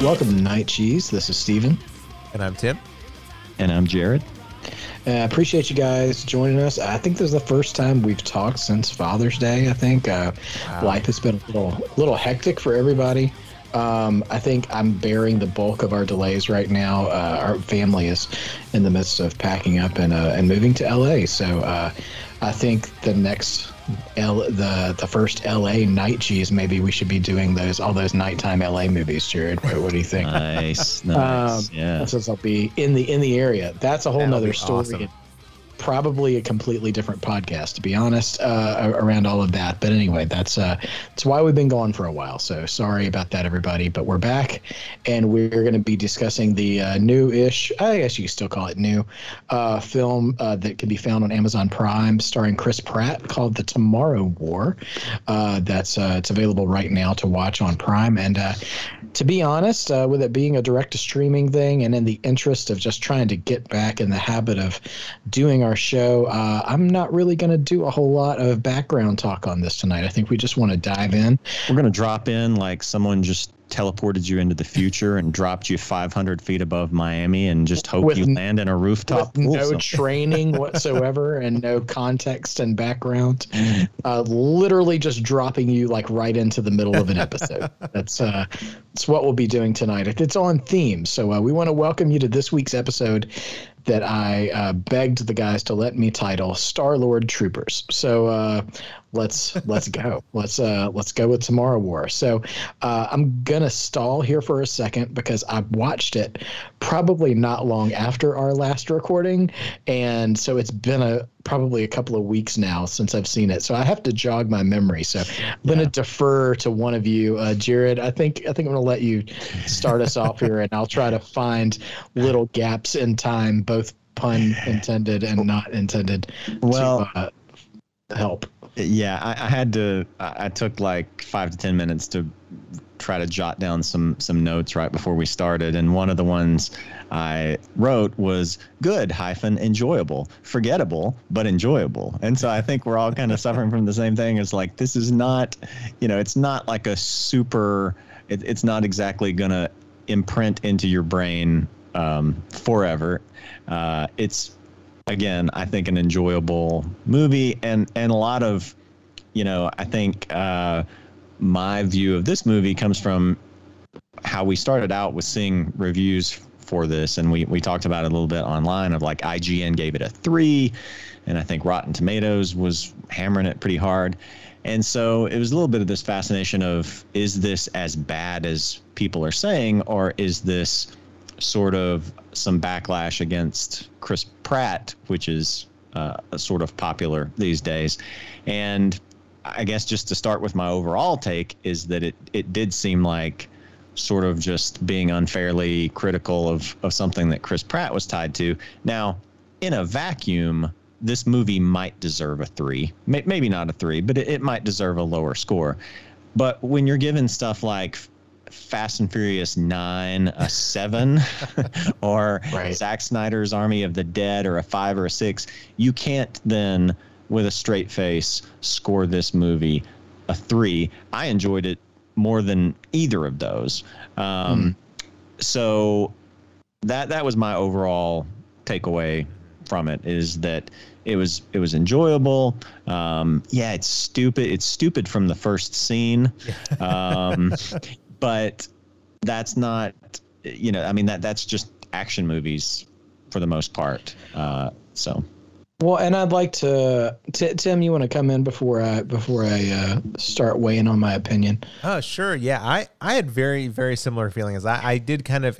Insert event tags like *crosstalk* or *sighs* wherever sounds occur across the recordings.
Welcome to Night Cheese. This is Stephen. And I'm Tim. And I'm Jared. I uh, appreciate you guys joining us. I think this is the first time we've talked since Father's Day. I think uh, wow. life has been a little, little hectic for everybody. Um, I think I'm bearing the bulk of our delays right now. Uh, our family is in the midst of packing up and uh, and moving to LA. So uh, I think the next L the the first LA night cheese. Maybe we should be doing those all those nighttime LA movies, Jared. What, what do you think? nice, *laughs* nice. Um, yeah. Since I'll be in the in the area, that's a whole That'll nother story. Awesome probably a completely different podcast, to be honest, uh, around all of that. But anyway, that's uh, that's why we've been gone for a while. So sorry about that, everybody. But we're back, and we're going to be discussing the uh, new-ish, I guess you still call it new, uh, film uh, that can be found on Amazon Prime, starring Chris Pratt, called The Tomorrow War. Uh, that's uh, it's available right now to watch on Prime, and to be honest, with it being a direct to streaming thing and in the interest of just trying to get back in the habit of doing our show, uh, I'm not really going to do a whole lot of background talk on this tonight. I think we just want to dive in. We're going to drop in like someone just teleported you into the future and dropped you 500 feet above Miami and just hope with, you land in a rooftop. With no *laughs* training whatsoever and no context and background. Uh, literally just dropping you like right into the middle of an episode. that's uh, that's what we'll be doing tonight. It's on theme, so uh, we want to welcome you to this week's episode that I uh, begged the guys to let me title Star Lord Troopers. So uh, let's let's go. Let's uh, let's go with Tomorrow War. So uh, I'm gonna stall here for a second because I watched it probably not long after our last recording, and so it's been a probably a couple of weeks now since I've seen it. So I have to jog my memory. So I'm yeah. gonna defer to one of you, uh, Jared. I think I think I'm gonna let you start us off here, and I'll try to find little gaps in time, both pun *laughs* intended and not intended. Well. To, uh, help yeah, I, I had to. I, took like five to ten minutes to try to jot down some some notes right before we started, and one of the ones I wrote was good hyphen enjoyable, forgettable but enjoyable. And so I think we're all kind of suffering from the same thing. It's like this is not, you know, it's not like a super. It, it's not exactly gonna imprint into your brain um, forever. Uh, it's again, I think an enjoyable movie. And and a lot of, you know, I think uh, my view of this movie comes from how we started out with seeing reviews for this, and we we talked about it a little bit online of like IGN gave it a three, and I think Rotten Tomatoes was hammering it pretty hard. And so it was a little bit of this fascination of is this as bad as people are saying, or is this sort of some backlash against Chris Pratt, which is uh, sort of popular these days. And I guess just to start with my overall take is that it, it did seem like sort of just being unfairly critical of, of something that Chris Pratt was tied to. Now, in a vacuum, this movie might deserve a three, maybe not a three, but it, it might deserve a lower score. But when you're given stuff like Fast and Furious Nine a seven, *laughs* or right. Zack Snyder's Army of the Dead or a five or a six, you can't then, with a straight face, score this movie a three. I enjoyed it more than either of those. Um, mm. So that that was my overall takeaway from it is that it was it was enjoyable. Um, yeah, it's stupid. It's stupid from the first scene. *laughs* Um, but that's not you know i mean that that's just action movies for the most part uh, so. Well and i'd like to t- tim you want to come in before i before i uh, start weighing on my opinion? Oh sure yeah i i had very very similar feelings. I i did kind of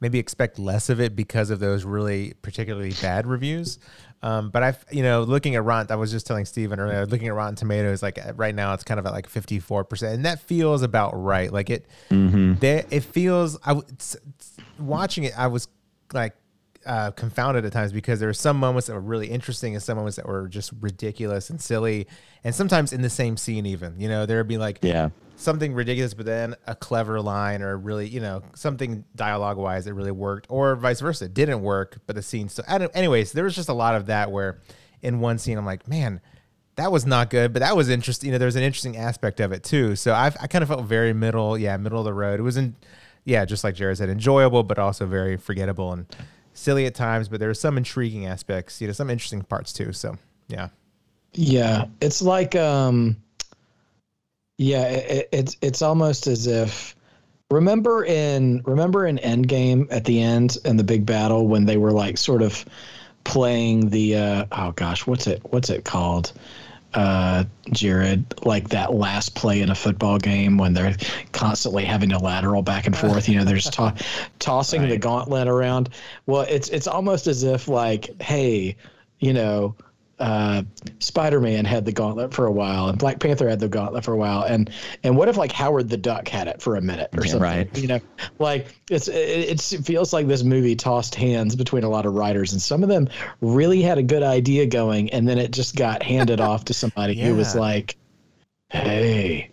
maybe expect less of it because of those really particularly bad reviews um, but I've, you know, looking at Rotten, I was just telling Stephen earlier, looking at Rotten Tomatoes, like right now it's kind of at like 54%. And that feels about right. Like it, mm-hmm. there, it feels, I was watching it, I was like, uh, confounded at times because there were some moments that were really interesting and some moments that were just ridiculous and silly. And sometimes in the same scene, even, you know, there'd be like, yeah, something ridiculous, but then a clever line or really, you know, something dialogue wise that really worked, or vice versa, it didn't work, but the scene still. Anyways, there was just a lot of that where in one scene I'm like, man, that was not good, but that was interesting. You know, there was an interesting aspect of it too. So i I kind of felt very middle, yeah, middle of the road. It wasn't, yeah, just like Jared said, enjoyable, but also very forgettable and silly at times. But there are some intriguing aspects, you know, some interesting parts too. So yeah, yeah, it's like um, yeah, it, it's it's almost as if remember in remember in Endgame at the end in the big battle when they were like sort of playing the uh, oh gosh, what's it what's it called? uh, Jared, like that last play in a football game when they're constantly having to lateral back and forth. You know, they're just to- *laughs* tossing right. the gauntlet around. Well, it's it's almost as if like, hey, you know, uh, Spider-Man had the gauntlet for a while, and Black Panther had the gauntlet for a while, and and what if like Howard the Duck had it for a minute or something? Right. You know, like it's it, it feels like this movie tossed hands between a lot of writers, and some of them really had a good idea going, and then it just got handed off to somebody yeah. who was like, "Hey,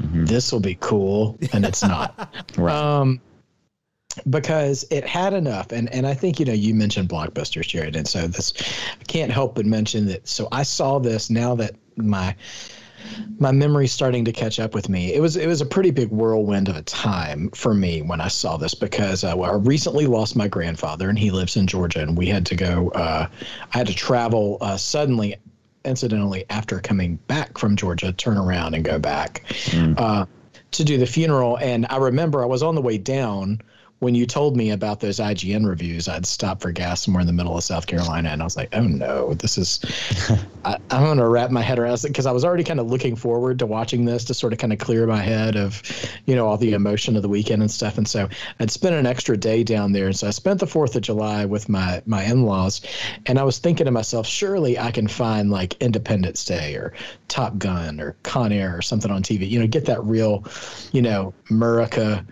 mm-hmm. this will be cool," and it's not. *laughs* right. Um, because it had enough and and I think you know you mentioned blockbusters Jared and so this I can't help but mention that so I saw this now that my my memory's starting to catch up with me. It was it was a pretty big whirlwind of a time for me when I saw this because uh, well, I recently lost my grandfather and he lives in Georgia and we had to go. Uh, I had to travel uh, suddenly, incidentally after coming back from Georgia, turn around and go back mm. to do the funeral. And I remember I was on the way down when you told me about those IGN reviews, I'd stop for gas somewhere in the middle of South Carolina, and I was like, "Oh no, this is." *laughs* I, am going to wrap my head around it because I was already kind of looking forward to watching this to sort of kind of clear my head of, you know, all the emotion of the weekend and stuff. And so I'd spent an extra day down there, and so I spent the Fourth of July with my my in-laws, and I was thinking to myself, surely I can find like Independence Day or Top Gun or Con Air or something on TV. You know, get that real, you know, America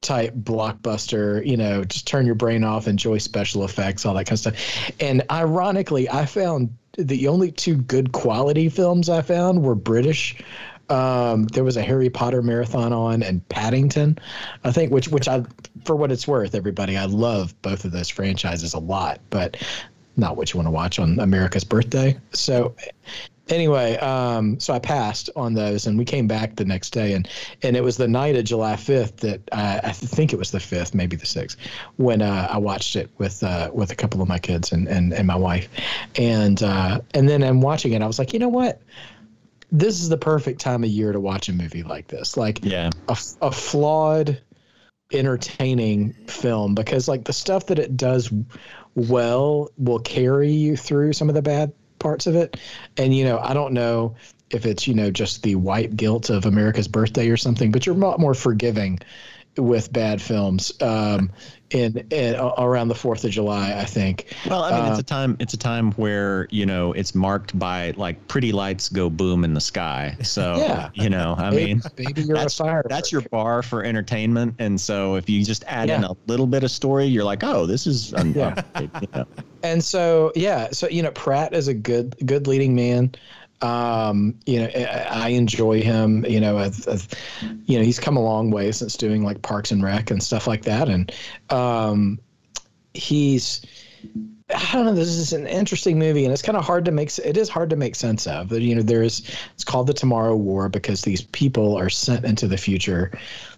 type blockbuster, you know, just turn your brain off, enjoy special effects, all that kind of stuff. And ironically, I found the only two good quality films I found were British. Um, there was a Harry Potter marathon on and Paddington, I think, which which I, for what it's worth, everybody, I love both of those franchises a lot, but not what you want to watch on America's birthday. So anyway, um, so I passed on those, and we came back the next day, and and it was the night of July fifth that I, I think it was the fifth, maybe the sixth, when uh, I watched it with uh, with a couple of my kids and and, and my wife, and uh, and then I'm watching it. I was like, you know what? This is the perfect time of year to watch a movie like this, like yeah, a, a flawed, entertaining film because like the stuff that it does well will carry you through some of the bad parts of it. And, you know, I don't know if it's, you know, just the white guilt of America's birthday or something, but you're a lot more forgiving with bad films um, in, in around the Fourth of July. I think. Well, I mean, uh, it's a time. It's a time where you know it's marked by like pretty lights go boom in the sky. So *laughs* yeah, you know, I baby, mean, baby, that's, that's your bar for entertainment. And so if you just add yeah. in a little bit of story, you're like, oh, this is. *laughs* yeah. you know. And so yeah, so you know, Pratt is a good good leading man. Um, you know, I enjoy him. You know, as, as, you know, he's come a long way since doing like Parks and Rec and stuff like that, and um, he's. I don't know. This is an interesting movie, and it's kind of hard to make. It is hard to make sense of. You know, there's. It's called the Tomorrow War because these people are sent into the future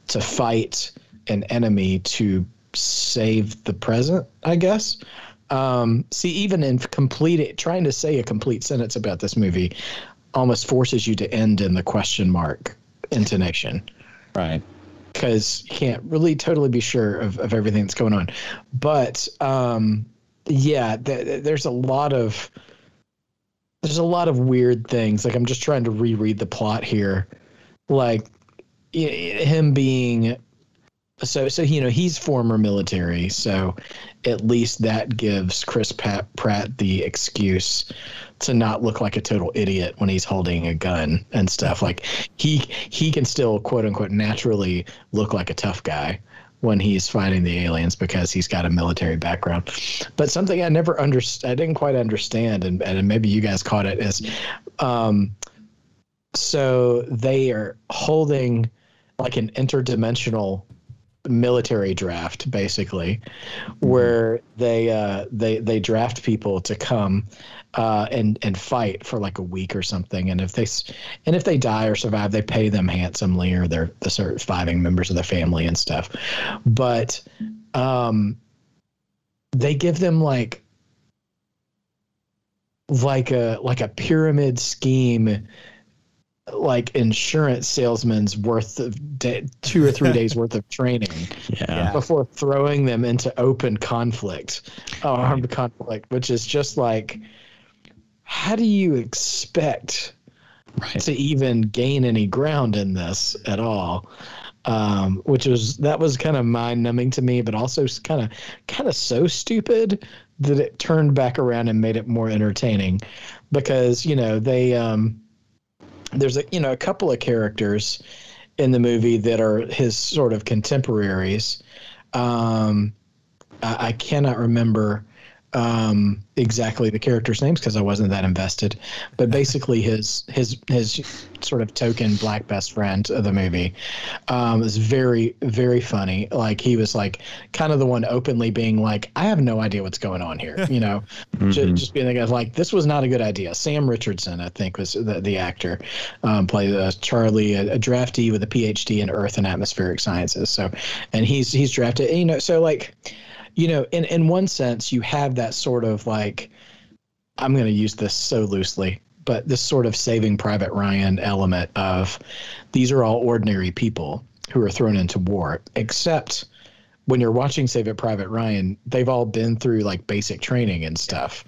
to fight an enemy to save the present. I guess. Um, see, even in complete trying to say a complete sentence about this movie, almost forces you to end in the question mark intonation. Right. Because you can't really totally be sure of, of everything that's going on. But um, yeah, th- there's a lot of there's a lot of weird things. Like I'm just trying to reread the plot here. Like him being so so you know he's former military so at least that gives chris pratt, pratt the excuse to not look like a total idiot when he's holding a gun and stuff. Like he he can still quote unquote naturally look like a tough guy when he's fighting the aliens because he's got a military background. But something i never understood i didn't quite understand and, and maybe you guys caught it is um so they are holding like an interdimensional military draft basically where they uh they they draft people to come uh and and fight for like a week or something. And if they and if they die or survive they pay them handsomely or they're the surviving members of the family and stuff. But um they give them like like a like a pyramid scheme like insurance salesman's worth of day, two or three days worth of training *laughs* Yeah. Yeah. before throwing them into open conflict, uh, armed conflict, which is just like, how do you expect Right. to even gain any ground in this at all? Um, which was that was kind of mind numbing to me, but also kind of kind of so stupid that it turned back around and made it more entertaining, because you know they um, there's a you know a couple of characters in the movie that are his sort of contemporaries. Um, I, I cannot remember um, exactly the characters' names because I wasn't that invested. But *laughs* basically, his his his sort of token black best friend of the movie um, is very very funny. Like he was like kind of the one openly being like, I have no idea what's going on here. You know, *laughs* Ju- Mhm. just being the guy like this was not a good idea. Sam Richardson, I think, was the, the actor, um, played uh, Charlie, a, a draftee with a PhD in Earth and Atmospheric Sciences. So, and he's he's drafted. You know, so like, you know, in in one sense, you have that sort of like, I'm going to use this so loosely, but this sort of Saving Private Ryan element of these are all ordinary people who are thrown into war, except when you're watching Saving Private Ryan, they've all been through like basic training and stuff.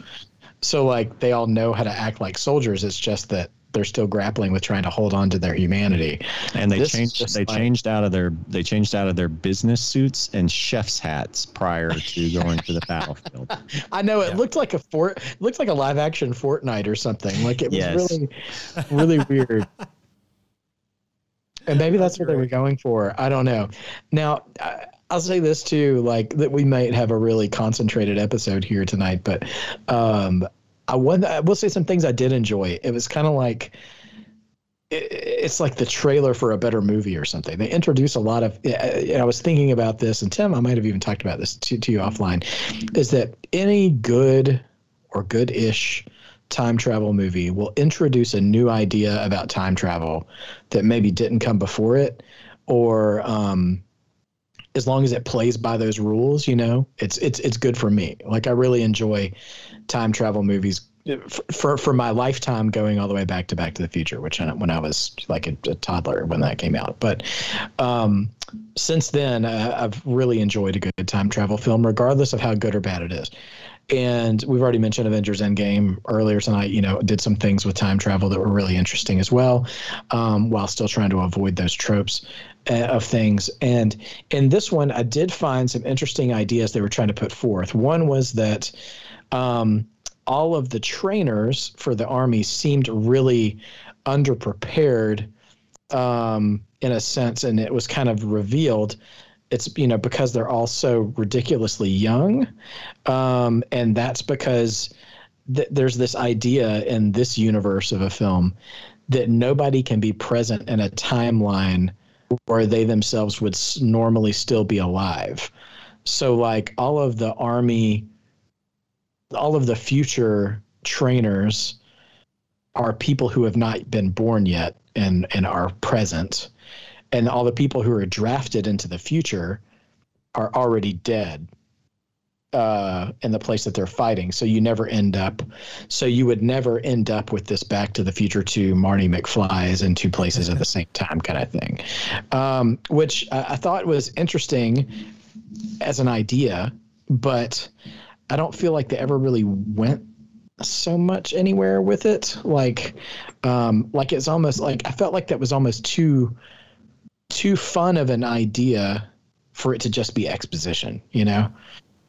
So like they all know how to act like soldiers. It's just that they're still grappling with trying to hold on to their humanity. and they This changed they like- changed out of their they changed out of their business suits and chef's hats prior to *laughs* going to the battlefield. I know it Yeah. looked like a fort looked like a live action Fortnite or something. Like it was Yes. really really weird. *laughs* And maybe that's what they were going for. I don't know. Now, I- I'll say this too, like that we might have a really concentrated episode here tonight, but um, I, want, I will say some things I did enjoy. It was kind of like it, it's like the trailer for a better movie or something. They introduce a lot of. I I was thinking about this, and Tim, I might have even talked about this to, to you offline. Is that any good or good-ish time travel movie will introduce a new idea about time travel that maybe didn't come before it, or um, as long as it plays by those rules, you know, it's it's it's good for me. Like I really enjoy time travel movies for for my lifetime, going all the way back to Back to the Future, which I, when I was like a, a toddler when that came out. But um, since then, uh, I've really enjoyed a good time travel film, regardless of how good or bad it is. And we've already mentioned Avengers Endgame earlier tonight. You know, did some things with time travel that were really interesting as well, um, while still trying to avoid those tropes uh, of things. And in this one, I did find some interesting ideas they were trying to put forth. One was that um, all of the trainers for the army seemed really underprepared um, in a sense, and it was kind of revealed. It's you know because they're all so ridiculously young, um, and that's because th- there's this idea in this universe of a film that nobody can be present in a timeline where they themselves would s- normally still be alive. So like all of the army, all of the future trainers are people who have not been born yet and and are present and all the people who are drafted into the future are already dead uh, in the place that they're fighting. So you never end up. So you would never end up with this Back to the Future two Marty McFly's in two places at the same time kind of thing, um, which I, I thought was interesting as an idea, but I don't feel like they ever really went so much anywhere with it. Like, um, like it's almost like I felt like that was almost too too fun of an idea for it to just be exposition. You know,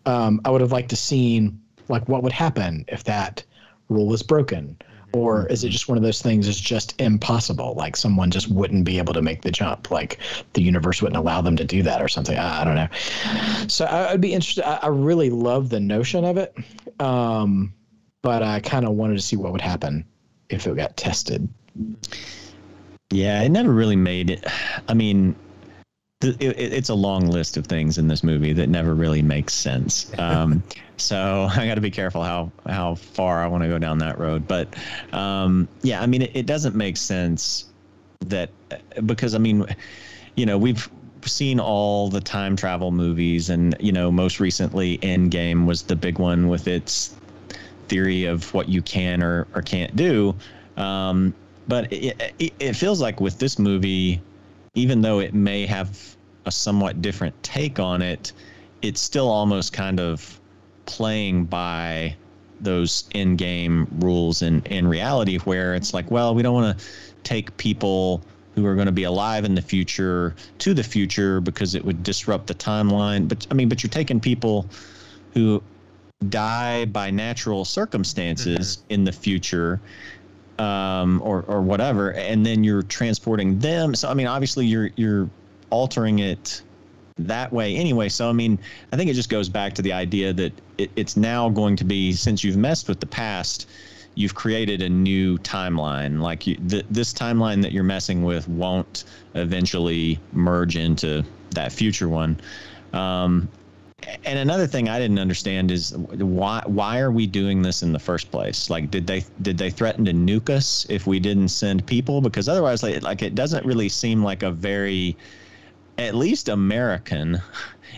um, I would have liked to seen like what would happen if that rule was broken. Or is it just one of those things is just impossible? Like someone just wouldn't be able to make the jump. Like the universe wouldn't allow them to do that or something. I, I don't know. So I, I'd be interested. I, I really love the notion of it. Um, but I kind of wanted to see what would happen if it got tested. Yeah, it never really made it. I mean, it, it, it's a long list of things in this movie that never really makes sense. Um, *laughs* so *laughs* I got to be careful how how far I want to go down that road. But um, yeah, I mean, it, it doesn't make sense that because I mean, you know, we've seen all the time travel movies, and you know, most recently, Endgame was the big one with its theory of what you can or, or can't do. Um, but it, it, it feels like with this movie, even though it may have a somewhat different take on it, it's still almost kind of playing by those in-game rules in in reality where it's like well we don't want to take people who are going to be alive in the future to the future because it would disrupt the timeline but i mean but you're taking people who die by natural circumstances mm-hmm. in the future um, or or whatever, and then you're transporting them. So I mean, obviously you're you're altering it that way anyway. So I mean, I think it just goes back to the idea that it, it's now going to be since you've messed with the past, you've created a new timeline. Like you, th- this timeline that you're messing with won't eventually merge into that future one. Um, and another thing I didn't understand is why why are we doing this in the first place? Like, did they did they threaten to nuke us if we didn't send people? Because otherwise, like, like it doesn't really seem like a very, at least American,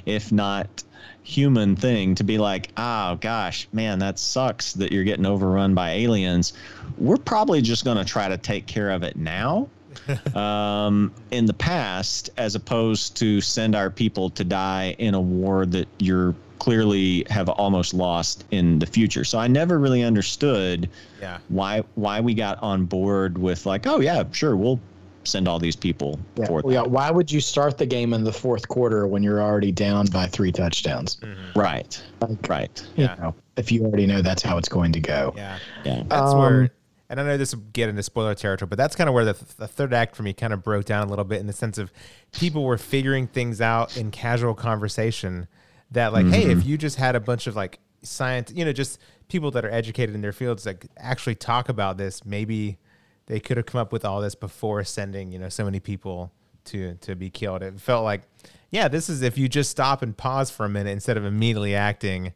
if not human thing to be like, oh gosh, man, that sucks that you're getting overrun by aliens. We're probably just going to try to take care of it now *laughs* um, in the past, as opposed to send our people to die in a war that you're clearly have almost lost in the future. So I never really understood yeah. why why we got on board with like, oh yeah, sure, we'll send all these people yeah, for that. Yeah, why would you start the game in the fourth quarter when you're already down by three touchdowns? Mm-hmm. Right. Like, right. Yeah. You know, if you already know that's how it's going to go. Yeah. Yeah. That's um, where and I know this will get into spoiler territory, but that's kind of where the, the third act for me kind of broke down a little bit in the sense of people were figuring things out in casual conversation that like, mm-hmm. hey, if you just had a bunch of like science, you know, just people that are educated in their fields like actually talk about this, maybe they could have come up with all this before sending, you know, so many people to to be killed. It felt like, yeah, this is if you just stop and pause for a minute instead of immediately acting.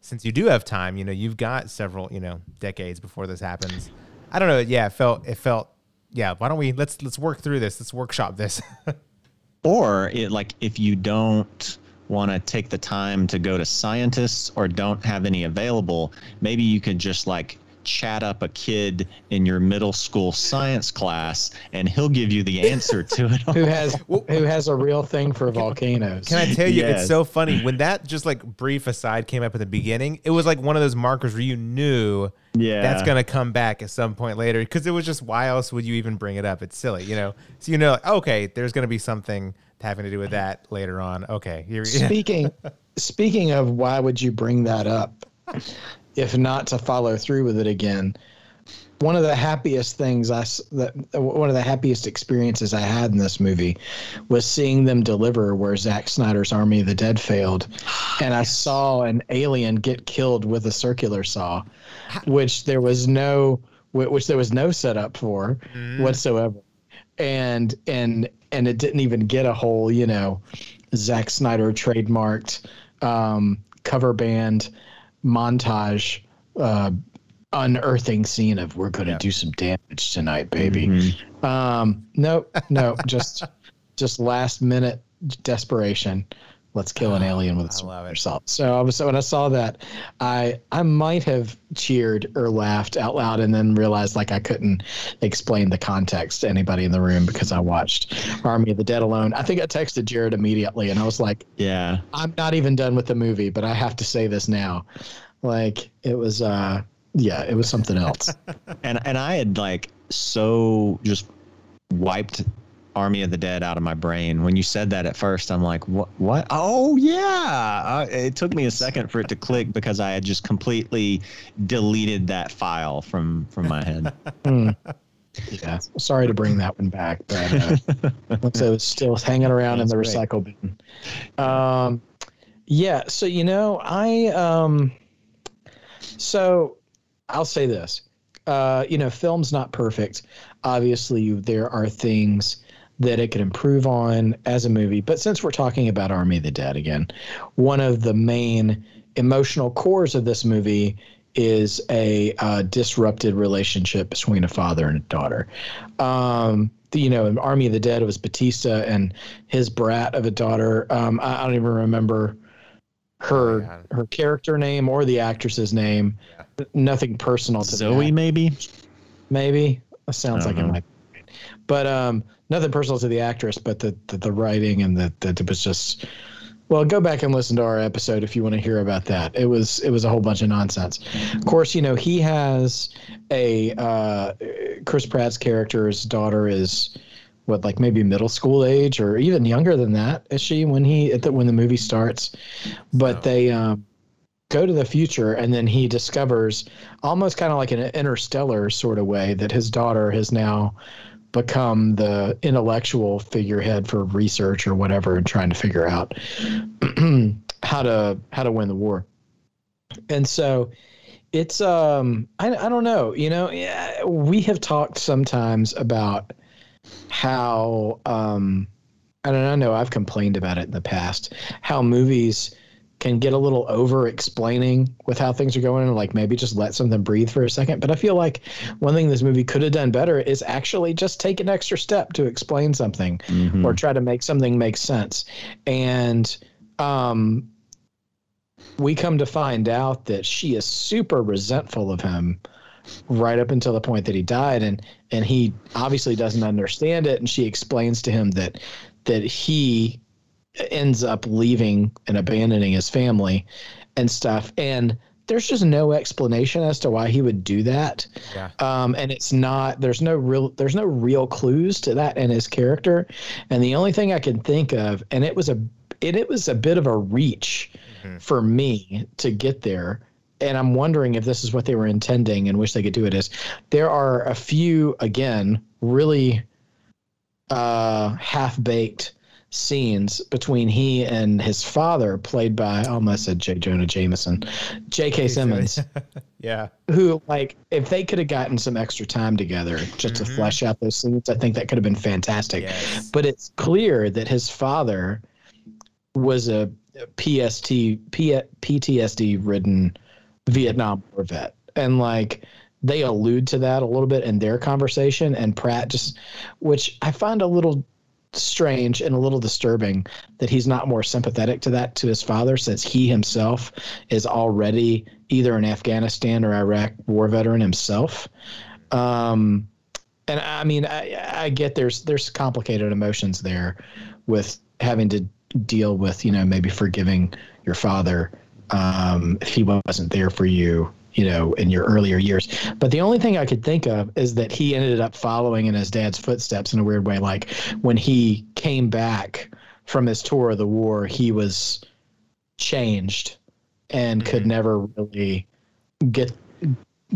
Since you do have time, you know, you've got several, you know, decades before this happens I don't know. Yeah, it felt it felt. Yeah, why don't we let's let's work through this. Let's workshop this. *laughs* or it like if you don't want to take the time to go to scientists or don't have any available, maybe you could just like chat up a kid in your middle school science class and he'll give you the answer to it *laughs* who has who has a real thing for volcanoes can i tell you yes. it's so funny when that just like brief aside came up at the beginning it was like one of those markers where you knew yeah that's going to come back at some point later because it was just why else would you even bring it up? It's silly you know? So you know like, okay there's going to be something having to do with that later on. Okay Here, speaking *laughs* speaking of why would you bring that up if not to follow through with it again. One of the happiest things I that one of the happiest experiences I had in this movie was seeing them deliver where Zack Snyder's Army of the Dead failed, *sighs* and I saw an alien get killed with a circular saw, which there was no which there was no setup for mm. whatsoever, and and and it didn't even get a whole you know Zack Snyder trademarked um, cover band montage uh, unearthing scene of we're going to yeah. do some damage tonight, baby. Mm-hmm. Um, no, no, just *laughs* just last minute desperation. Let's kill an ah, alien with a salt. So I was so when I saw that, I I might have cheered or laughed out loud and then realized like I couldn't explain the context to anybody in the room because I watched Army of the Dead alone. I think I texted Jared immediately and I was like, "Yeah, I'm not even done with the movie, but I have to say this now." Like it was uh yeah, it was something else. *laughs* and and I had like so just wiped Army of the Dead out of my brain. When you said that at first, I'm like, what? What? Oh yeah! Uh, it took me a second for it to click because I had just completely deleted that file from from my head. *laughs* mm. Yeah, sorry to bring that one back, but uh, *laughs* so it's still hanging around That's in the recycle bin. Um, yeah. So you know, I um, so I'll say this. Uh, you know, film's not perfect. Obviously, there are things that it could improve on as a movie. But since we're talking about Army of the Dead again, one of the main emotional cores of this movie is a uh, disrupted relationship between a father and a daughter. Um, you know, in Army of the Dead, it was Batista and his brat of a daughter. Um, I, I, don't even remember her oh her character name or the actress's name. Nothing personal to Zoe, that. maybe. Maybe that sounds like know. it might. But um, nothing personal to the actress, but the the, the writing and the, the it was just well, go back and listen to our episode if you want to hear about that. It was it was a whole bunch of nonsense. Of course, you know he has a uh, Chris Pratt's character's daughter is what like maybe middle school age or even younger than that is she when he at the, when the movie starts, but oh. they um, go to the future and then he discovers almost kind of like an interstellar sort of way that his daughter has now become the intellectual figurehead for research or whatever and trying to figure out *clears throat* how to how to win the war. And so it's um I, I don't know you know yeah, we have talked sometimes about how um I don't know I've complained about it in the past how movies can get a little over explaining with how things are going and like maybe just let something breathe for a second. But I feel like one thing this movie could have done better is actually just take an extra step to explain something mm-hmm. or try to make something make sense. And um, we come to find out that she is super resentful of him right up until the point that he died and and he obviously doesn't understand it and she explains to him that that he ends up leaving and abandoning his family and stuff. And there's just no explanation as to why he would do that. Yeah. Um, and it's not there's no real there's no real clues to that in his character. And the only thing I can think of, and it was a it, it was a bit of a reach mm-hmm. for me to get there. And I'm wondering if this is what they were intending and wish they could do it is there are a few again really uh half baked scenes between he and his father, played by I almost said J. Jonah Jameson, J.K. Simmons. *laughs* yeah. Who like if they could have gotten some extra time together just mm-hmm. to flesh out those scenes, I think that could have been fantastic. Yes. But it's clear that his father was a PST P, PTSD ridden Vietnam War vet, and like they allude to that a little bit in their conversation and pratt just which i find a little strange and a little disturbing that he's not more sympathetic to that to his father since he himself is already either an Afghanistan or Iraq war veteran himself. Um, and I mean, I, I get there's there's complicated emotions there with having to deal with you know maybe forgiving your father um, if he wasn't there for you you know, in your earlier years. But the only thing I could think of is that he ended up following in his dad's footsteps in a weird way. Like when he came back from his tour of the war, he was changed and mm-hmm. could never really get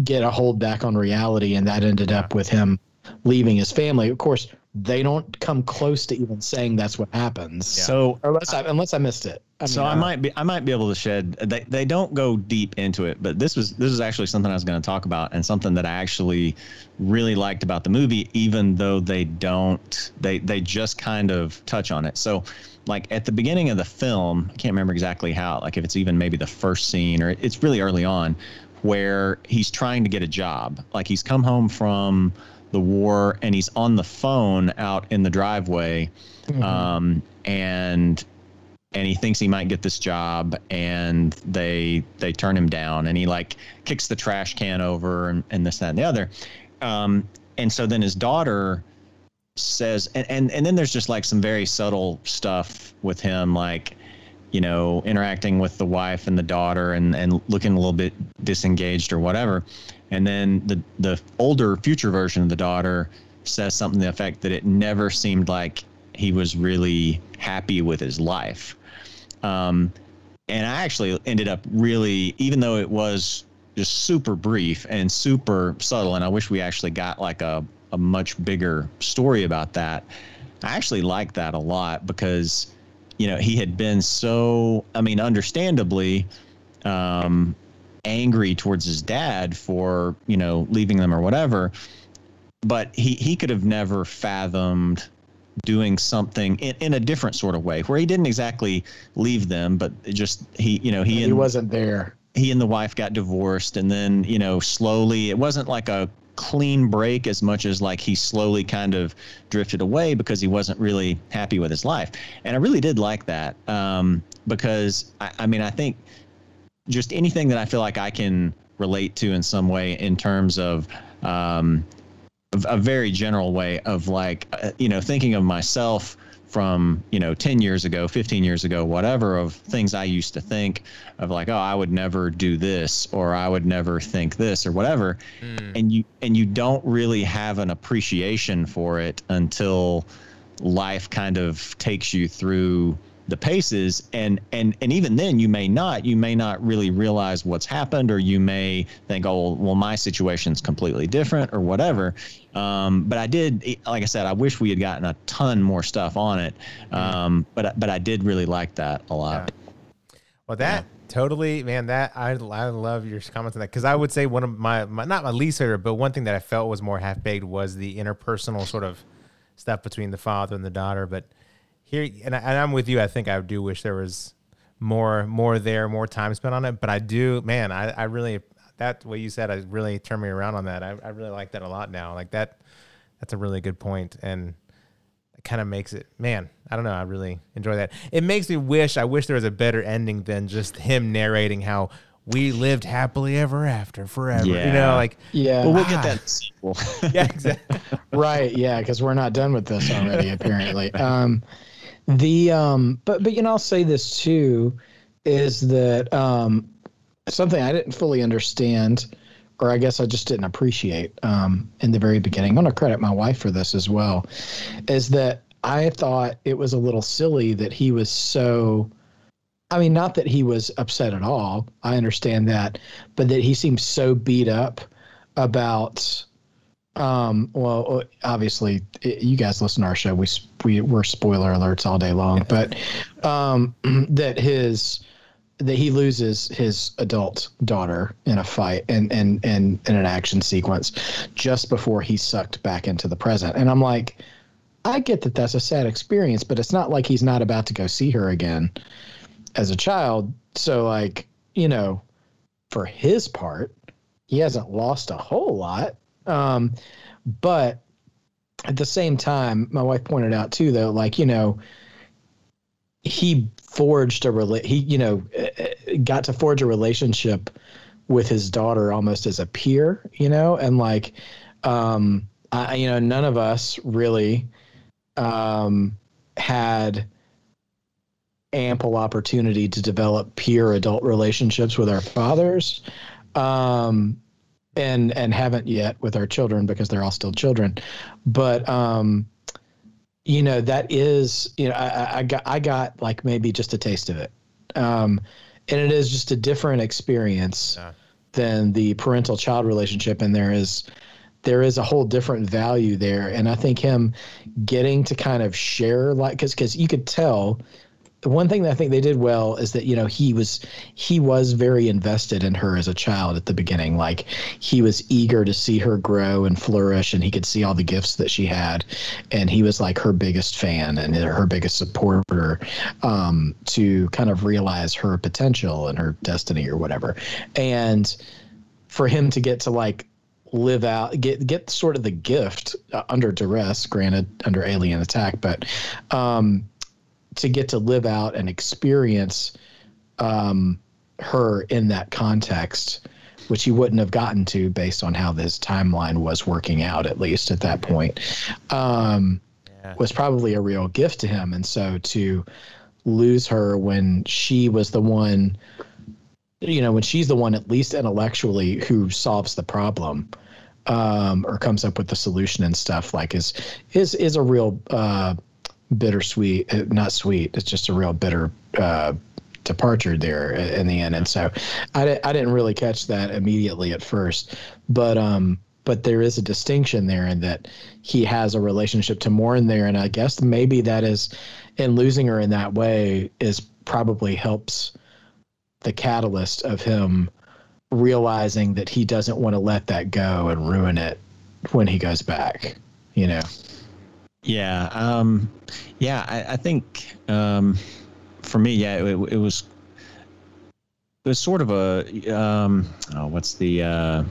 get a hold back on reality and that ended up with him leaving his family. Of course, they don't come close to even saying that's what happens. Yeah. So unless I, unless I missed it. I mean, so I, I might be I might be able to shed they, they don't go deep into it, but this was this is actually something I was going to talk about and something that I actually really liked about the movie, even though they don't they they just kind of touch on it. So like at the beginning of the film, I can't remember exactly how, like if it's even maybe the first scene or it's really early on, where he's trying to get a job. Like he's come home from the war and he's on the phone out in the driveway mm-hmm. um, and and he thinks he might get this job and they they turn him down and he like kicks the trash can over and, and this that and the other um, and so then his daughter says and, and and then there's just like some very subtle stuff with him like you know interacting with the wife and the daughter and and looking a little bit disengaged or whatever and then the the older future version of the daughter says something to the effect that it never seemed like he was really happy with his life. Um, and I actually ended up really, even though it was just super brief and super subtle, and I wish we actually got like a, a much bigger story about that. I actually liked that a lot because, you know, he had been so, I mean, understandably, um, angry towards his dad for you know leaving them or whatever but he he could have never fathomed doing something in, in a different sort of way where he didn't exactly leave them but just he you know he he and, wasn't there. he and the wife got divorced and then you know slowly it wasn't like a clean break as much as like he slowly kind of drifted away because he wasn't really happy with his life and i really did like that um, because I, I mean i think just anything that i feel like i can relate to in some way in terms of um, a very general way of like uh, you know thinking of myself from you know 10 years ago 15 years ago whatever of things i used to think of like oh i would never do this or i would never think this or whatever. And you and you don't really have an appreciation for it until life kind of takes you through the paces and and and even then you may not you may not really realize what's happened or you may think oh well my situation's completely different or whatever um, but i did like i said i wish we had gotten a ton more stuff on it um, but but i did really like that a lot Well, that totally, man. That I I love your comments on that because I would say one of my, my not my least favorite, but one thing that I felt was more half baked was the interpersonal sort of stuff between the father and the daughter. But here, and, I, and I'm with you. I think I do wish there was more more there, more time spent on it. But I do, man. I I really that way you said, I really turned me around on that. I I really like that a lot now. Like that, that's a really good point and it kind of makes it man i don't know i really enjoy that it makes me wish i wish there was a better ending than just him narrating how we lived happily ever after forever you know like Yeah. well we'll Ah. get that sequel *laughs* yeah exactly *laughs* right yeah because we're not done with this already apparently um the um but but you know i'll say this too is that um something i didn't fully understand or i guess i just didn't appreciate um in the very beginning i'm to credit my wife for this as well is that i thought it was a little silly that he was so i mean not that he was upset at all i understand that but that he seemed so beat up about um, well, obviously, it, you guys listen to our show. We we we're spoiler alerts all day long, but um, *clears throat* that his that he loses his adult daughter in a fight and and and in an action sequence just before he's sucked back into the present, and I'm like, I get that that's a sad experience, but it's not like he's not about to go see her again as a child. So like, you know, for his part, he hasn't lost a whole lot. Um, but at the same time, my wife pointed out too, though, like, you know, he forged a rela- he, you know, uh, got to forge a relationship with his daughter almost as a peer, you know, and like, um, I, you know, none of us really, um, had ample opportunity to develop peer adult relationships with our fathers. Um, and and haven't yet with our children because they're all still children. But um you know that is you know I, I- got i got like maybe just a taste of it. Um and it is just a different experience Yeah. than the parental child relationship and there is there is a whole different value there. And i think him getting to kind of share like because because you could tell one thing that I think they did well is that you know he was he was very invested in her as a child at the beginning. Like he was eager to see her grow and flourish, and he could see all the gifts that she had, and he was like her biggest fan and her biggest supporter um, to kind of realize her potential and her destiny or whatever. And for him to get to like live out get get sort of the gift uh, under duress granted under alien attack but um to get to live out and experience um, her in that context, which he wouldn't have gotten to based on how this timeline was working out, at least at that point, um, Yeah. was probably a real gift to him. And so to lose her when she was the one, you know, when she's the one, at least intellectually, who solves the problem. Um, or comes up with the solution and stuff like is is is a real uh, bittersweet, uh, not sweet. It's just a real bitter uh, departure there in the end. And so I, I didn't really catch that immediately at first, but um, but there is a distinction there in that he has a relationship to mourn there, and I guess maybe that is in losing her in that way is probably helps the catalyst of him realizing that he doesn't want to let that go and ruin it when he goes back. You know. Yeah, um, yeah, I, I think um, for me, yeah, it, it was it was sort of a um, oh, what's the uh,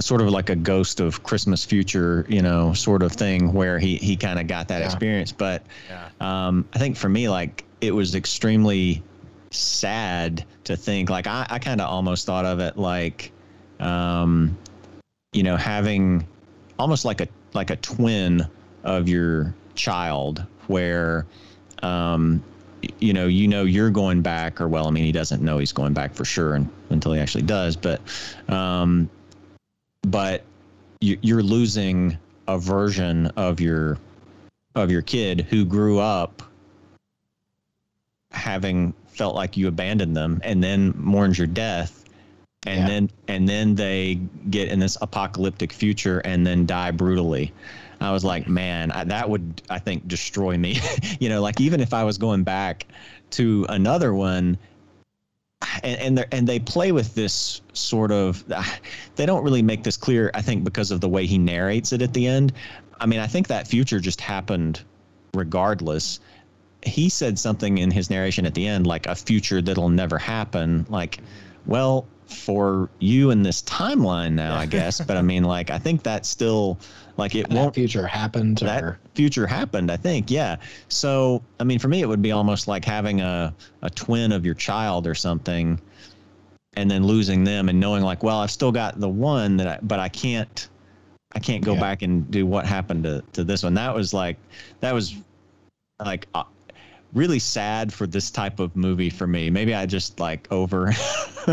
sort of like a ghost of Christmas future, you know, sort of thing where he he kind of got that Yeah. experience. But Yeah. um, I think for me, like it was extremely sad to think. Like I, I kind of almost thought of it like, um, you know, having almost like a like a twin of your child, where, um, you know, you know you're going back, or well, I mean, he doesn't know he's going back for sure un until he actually does, but, um, but you, you're losing a version of your of your kid who grew up having felt like you abandoned them and then mourns your death and Yeah. then and then they get in this apocalyptic future and then die brutally. I was like man I, that would i think destroy me. *laughs* You know like even if i was going back to another one and and, and they play with this sort of they don't really make this clear i think because of the way he narrates it at the end. I mean i think that future just happened regardless. He said something in his narration at the end like a future that'll never happen. Like well for you in this timeline now i guess but i mean *laughs* like i think that's still like it That won't future happened, that or future happened i think yeah so i mean for me it would be almost like having a, a twin of your child or something and then losing them and knowing like well i've still got the one that I, but i can't i can't go Yeah. back and do what happened to, to this one that was like that was like uh, really sad for this type of movie for me maybe i just like over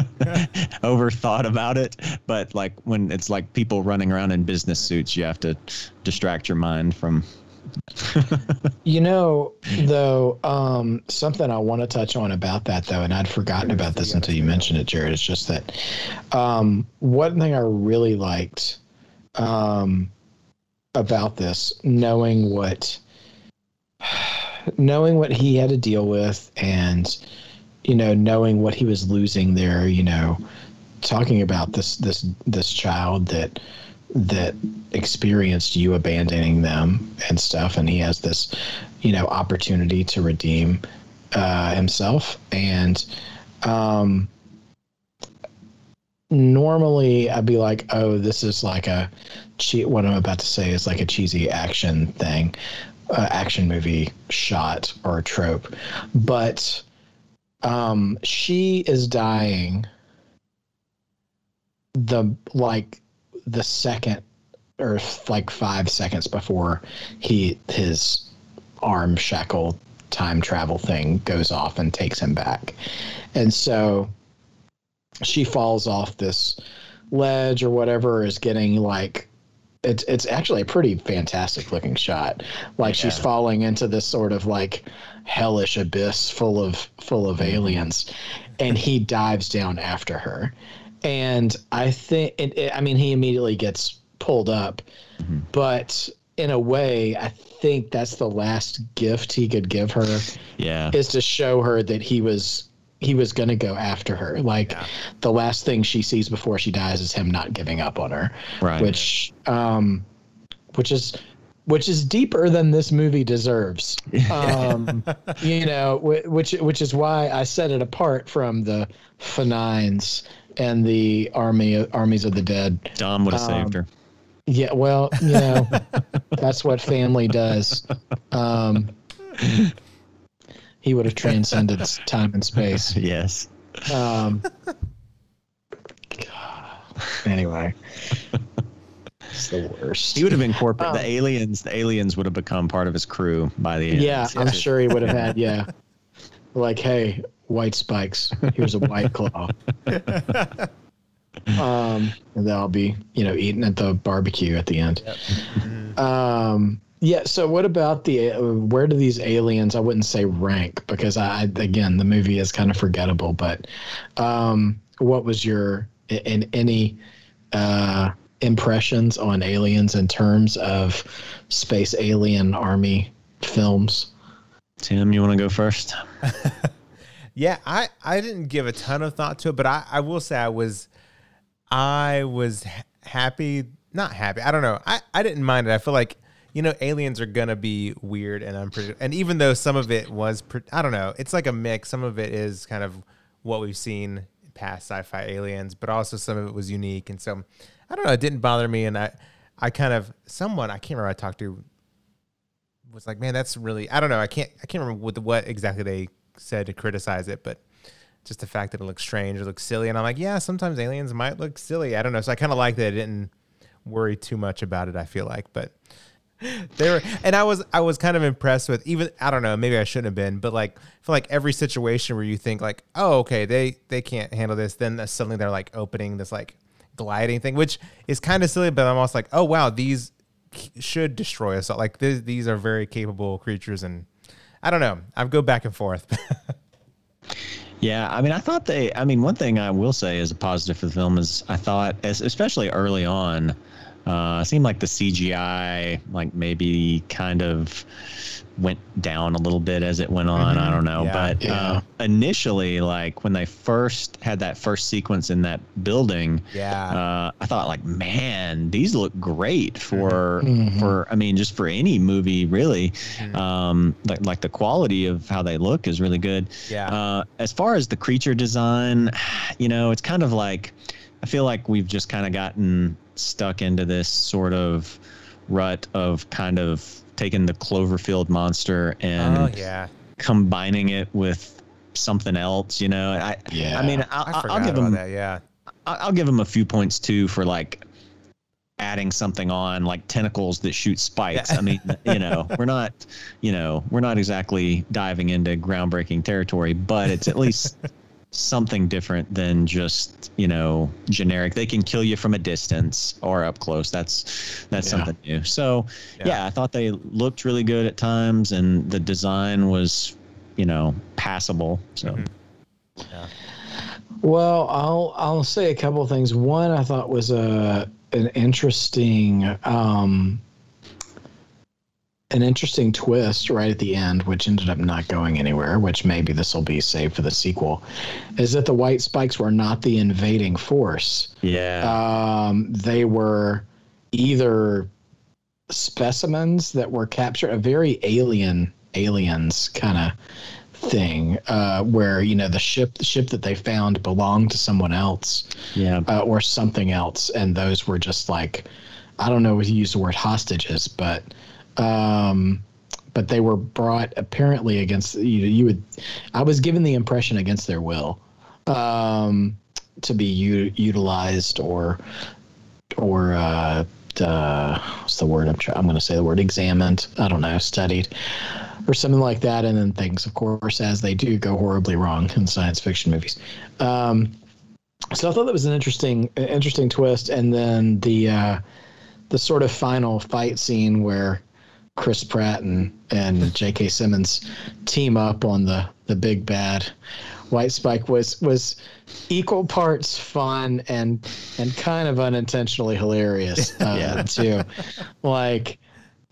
*laughs* over thought about it but like when it's like people running around in business suits you have to distract your mind from *laughs* You know, though, um, something I want to touch on about that, though, and I'd forgotten about this until you mentioned it, Jared. It's just that um, one thing I really liked um, about this, knowing what knowing what he had to deal with, and you know, knowing what he was losing there, you know, talking about this this this child that that experienced you abandoning them and stuff and he has this you know opportunity to redeem uh, himself. And um normally i'd be like oh this is like a cheat what i'm about to say is like a cheesy action thing uh, action movie shot or trope. But um she is dying the like the second or like five seconds before he his arm shackle time travel thing goes off and takes him back. And so she falls off this ledge or whatever is getting like it's it's actually a pretty fantastic looking shot. Like she's falling into this sort of like hellish abyss full of full of mm-hmm. aliens and he dives down after her. And i think it, it- i mean he immediately gets pulled up mm-hmm. but in a way i think that's the last gift he could give her yeah. is to show her that he was he was going to go after her. Like Yeah. the last thing she sees before she dies is him not giving up on her right. which um which is which is deeper than this movie deserves. Um *laughs* you know which which is why i set it apart from the F9s and the army armies of the dead. Dom would have um, saved her. yeah well you know *laughs* that's what family does. Um he would have transcended time and space *laughs* yes um, anyway, it's the worst. he would have incorporated Um, the aliens the aliens would have become part of his crew by the end yeah, I'm sure he would have had. *laughs* Yeah, like, hey, white spikes. Here's a white claw. *laughs* um, and they'll be, you know, eating at the barbecue at the end. Um, yeah. So, what about the? Uh, where do these aliens? I wouldn't say rank because I, again, the movie is kind of forgettable. But, um, what was your in any uh, impressions on aliens in terms of space alien army films? tim you want to go first *laughs* Yeah, I I didn't give a ton of thought to it, but I I will say I was I was happy, not happy. I don't know. I I didn't mind it. I feel like you know, aliens are gonna be weird and unpredictable. And even though some of it was, pre- I don't know, it's like a mix. Some of it is kind of what we've seen past sci-fi aliens, but also some of it was unique. And so, I don't know, it didn't bother me. And I, I kind of someone I can't remember I talked to was like, man, that's really I don't know. I can't I can't remember what what exactly they said to criticize it, but just the fact that it looks strange, it looks silly, and I'm like, yeah, sometimes aliens might look silly. I don't know. So I kind of like that I didn't worry too much about it. I feel like, but *laughs* they were, and I was I was kind of impressed with even I don't know maybe I shouldn't have been, but like for like every situation where you think like, oh okay, they they can't handle this, then suddenly they're like opening this like gliding thing, which is kind of silly, but I'm also like, oh wow, these should destroy us. Like th- these are very capable creatures, and I don't know. I go back and forth. *laughs* yeah, I mean, I thought they. I mean, one thing I will say is a positive for the film is I thought, as, especially early on, uh, it seemed like the CGI, like maybe kind of went down a little bit as it went on. Mm-hmm. I don't know, yeah, but yeah. Uh, initially, like when they first had that first sequence in that building, yeah, uh, I thought like, man, these look great for mm-hmm. for. I mean, just for any movie, really. Mm-hmm. Um, like like the quality of how they look is really good. Yeah. Uh, as far as the creature design, *sighs* you know, it's kind of like I feel like we've just kind of gotten stuck into this sort of rut of kind of taking the Cloverfield monster and oh, yeah. combining it with something else. You know, I yeah. I mean, I'll, I will give them that. Yeah, I'll give them a few points too for like adding something on like tentacles that shoot spikes. Yeah. I mean, *laughs* you know, we're not, you know, we're not exactly diving into groundbreaking territory, but it's at least something different than just you know generic they can kill you from a distance or up close that's that's yeah. something new so yeah. yeah. i thought they looked really good at times and the design was you know passable so mm-hmm. yeah well i'll i'll say a couple things one i thought was a an interesting um an interesting twist right at the end, which ended up not going anywhere, which maybe this will be saved for the sequel, is that the white spikes were not the invading force. Yeah. Um, they were either specimens that were captured, a very alien aliens kind of thing, uh, where you know the ship the ship that they found belonged to someone else, yeah, uh, or something else, and those were just like, I don't know if you use the word hostages, but um, but they were brought apparently against you. You would, I was given the impression against their will, um, to be u- utilized or, or uh, uh, what's the word I'm trying? I'm going to say the word examined. I don't know, studied, or something like that. And then things, of course, as they do, go horribly wrong in science fiction movies. Um, so I thought that was an interesting, interesting twist. And then the uh, the sort of final fight scene where Chris Pratt and, and J.K. Simmons team up on the the big bad White Spike was was equal parts fun and and kind of unintentionally hilarious *laughs* uh, yeah. too. Like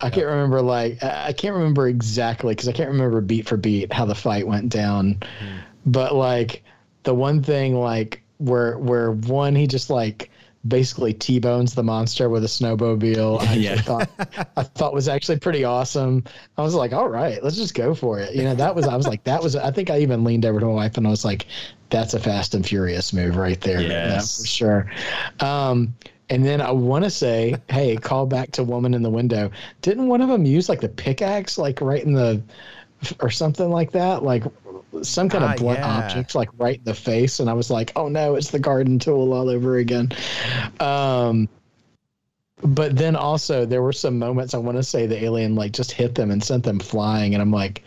I can't remember like I can't remember exactly because I can't remember beat for beat how the fight went down, mm. but like the one thing like where where one he just like basically T-bones the monster with a snowmobile. *laughs* I yeah. thought I thought was actually pretty awesome. I was like, all right, let's just go for it. You know, that was I was like, that was I think I even leaned over to my wife and I was like, that's a fast and furious move right there. Yeah, for sure. Um, and then I want to say, hey, call back to Woman in the Window. Didn't one of them use like the pickaxe, like right in the, or something like that? Like some kind ah, of blunt yeah. object like right in the face and i was like oh no it's the garden tool all over again um but then also there were some moments i want to say the alien like just hit them and sent them flying and i'm like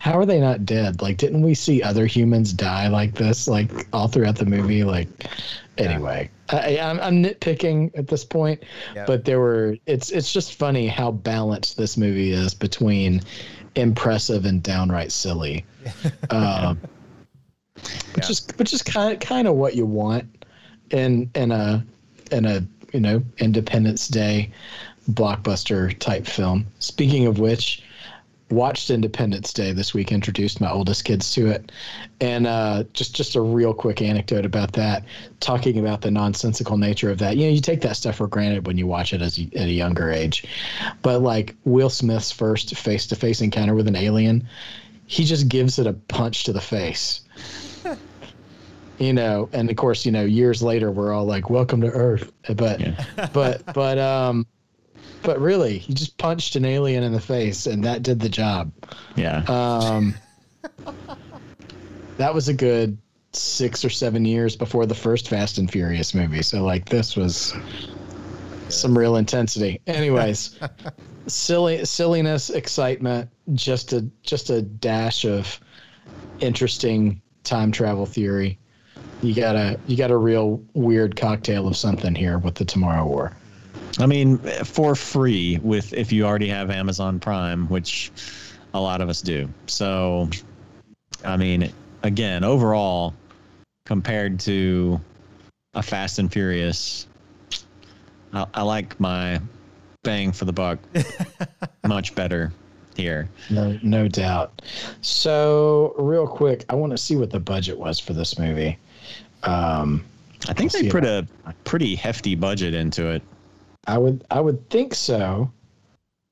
how are they not dead like didn't we see other humans die like this like all throughout the movie like anyway I, I'm, I'm nitpicking at this point yep. but there were it's it's just funny how balanced this movie is between impressive and downright silly. *laughs* um, which yeah. is which is kind of kind of what you want in in a in a you know Independence Day blockbuster type film. Speaking of which, watched Independence Day this week. Introduced my oldest kids to it, and uh, just just a real quick anecdote about that. Talking about the nonsensical nature of that. You know, you take that stuff for granted when you watch it as you, at a younger age, but like Will Smith's first face to face encounter with an alien, he just gives it a punch to the face. *laughs* you know, and of course, you know, years later, we're all like, "Welcome to Earth," but, yeah. but, but, um, but really, he just punched an alien in the face, and that did the job. Yeah. Um, that was a good six or seven years before the first Fast and Furious movie. So, like, this was some real intensity. Anyways, *laughs* silly silliness, excitement, just a just a dash of interesting time travel theory you got a you got a real weird cocktail of something here with the Tomorrow War. I mean, for free with if you already have Amazon Prime, which a lot of us do. So, I mean, again, overall, compared to a Fast and Furious, I, I like my bang for the buck *laughs* much better here. No, no doubt. So, real quick, I want to see what the budget was for this movie. Um, I think they put a pretty hefty budget into it. I would I would think so.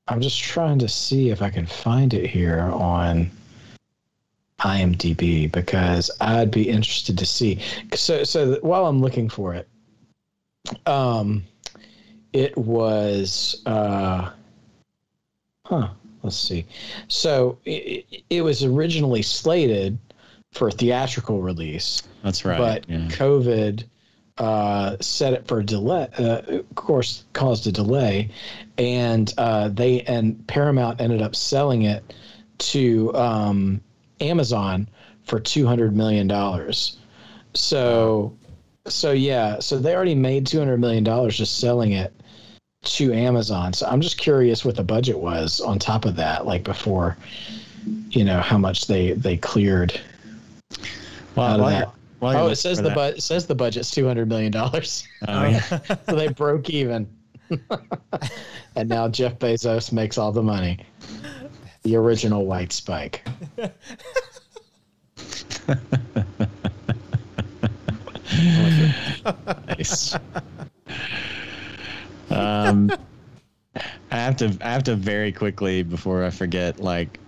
I'm just trying to see if I can find it here on IMDb because I'd be interested to see. So so while I'm looking for it, um, it was uh, huh. Let's see. So it, it was originally slated for a theatrical release. That's right. But yeah. COVID uh, set it for a delay. Uh, of course, caused a delay, and uh, they and Paramount ended up selling it to um, Amazon for two hundred million dollars. So, so yeah, so they already made two hundred million dollars just selling it to Amazon. So I'm just curious what the budget was on top of that, like before, you know, how much they they cleared well, why, why oh, it says the bu- it says the budget's two hundred million dollars. Oh, *laughs* yeah. so they broke even, *laughs* and now Jeff Bezos makes all the money. The original White Spike. *laughs* nice. Um, I have to I have to very quickly before I forget, like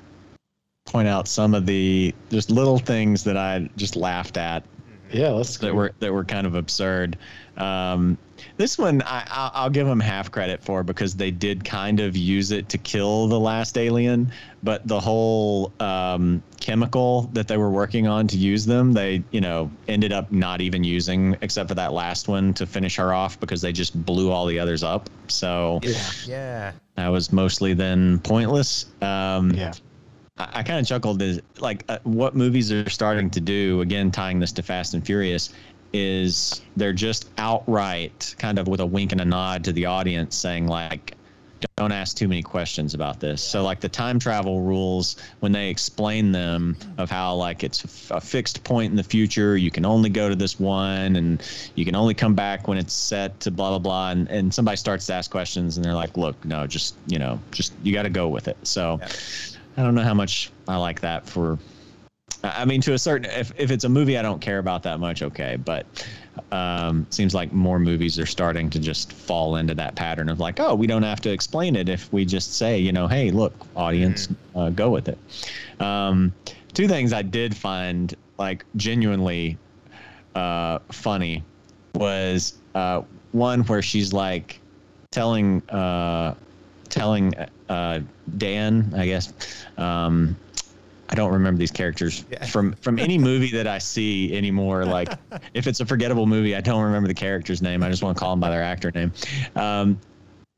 point out some of the just little things that I just laughed at. Yeah, let's that were that were kind of absurd. Um, this one I, I'll give them half credit for because they did kind of use it to kill the last alien, but the whole um, chemical that they were working on to use them, they you know ended up not even using except for that last one to finish her off because they just blew all the others up. So yeah, yeah. that was mostly then pointless. Um, yeah. I, I kind of chuckled is like uh, what movies are starting to do again, tying this to Fast and Furious, is they're just outright kind of with a wink and a nod to the audience saying like don't ask too many questions about this. So like the time travel rules when they explain them of how like it's a fixed point in the future, you can only go to this one and you can only come back when it's set to blah blah blah and, and somebody starts to ask questions and they're like, "Look, no, just, you know, just you got to go with it." So yeah. I don't know how much I like that for. I mean, to a certain, if, if it's a movie I don't care about that much, okay. But um, seems like more movies are starting to just fall into that pattern of like, oh, we don't have to explain it if we just say, you know, hey, look, audience, mm-hmm. uh, go with it. Um, two things I did find like genuinely uh, funny was uh, one where she's like telling uh, telling uh, Dan, I guess. Um, I don't remember these characters yeah. from from any *laughs* movie that I see anymore. Like, if it's a forgettable movie, I don't remember the character's name. I just want to call them by their actor name. Um,